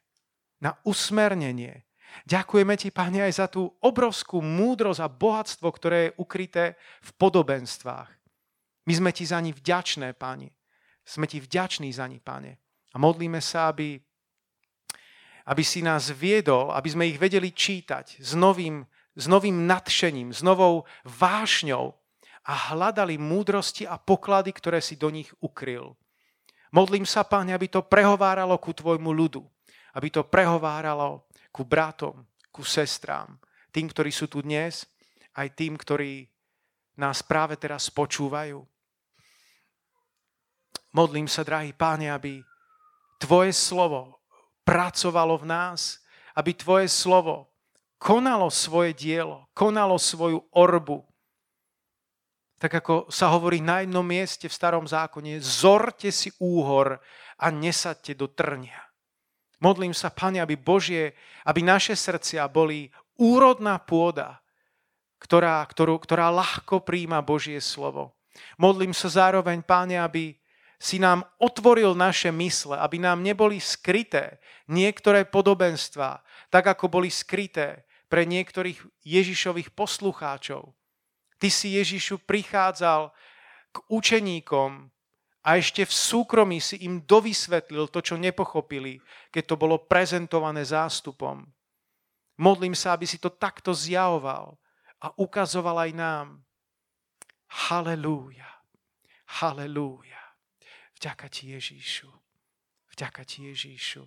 na usmernenie. Ďakujeme Ti, Pane, aj za tú obrovskú múdrosť a bohatstvo, ktoré je ukryté v podobenstvách. My sme ti za ní vďačné, Pane. Sme ti vďační za ní, Pane. A modlíme sa, aby, aby si nás viedol, aby sme ich vedeli čítať s novým, s novým nadšením, s novou vášňou a hľadali múdrosti a poklady, ktoré si do nich ukryl. Modlím sa, Pane, aby to prehováralo ku Tvojmu ľudu. Aby to prehováralo ku bratom, ku sestrám. Tým, ktorí sú tu dnes, aj tým, ktorí nás práve teraz počúvajú. Modlím sa, drahý páne, aby Tvoje slovo pracovalo v nás, aby Tvoje slovo konalo svoje dielo, konalo svoju orbu. Tak ako sa hovorí na jednom mieste v starom zákone, zorte si úhor a nesadte do trnia. Modlím sa, Pane, aby Božie, aby naše srdcia boli úrodná pôda, ktorá, ktorú, ktorá ľahko príjma Božie slovo. Modlím sa zároveň, Páne, aby si nám otvoril naše mysle, aby nám neboli skryté niektoré podobenstvá, tak ako boli skryté pre niektorých Ježišových poslucháčov. Ty si Ježišu prichádzal k učeníkom a ešte v súkromí si im dovysvetlil to, čo nepochopili, keď to bolo prezentované zástupom. Modlím sa, aby si to takto zjavoval a ukazoval aj nám. Halelúja. Halelúja. Vďaka ti Ježíšu. Vďaka ti Ježíšu.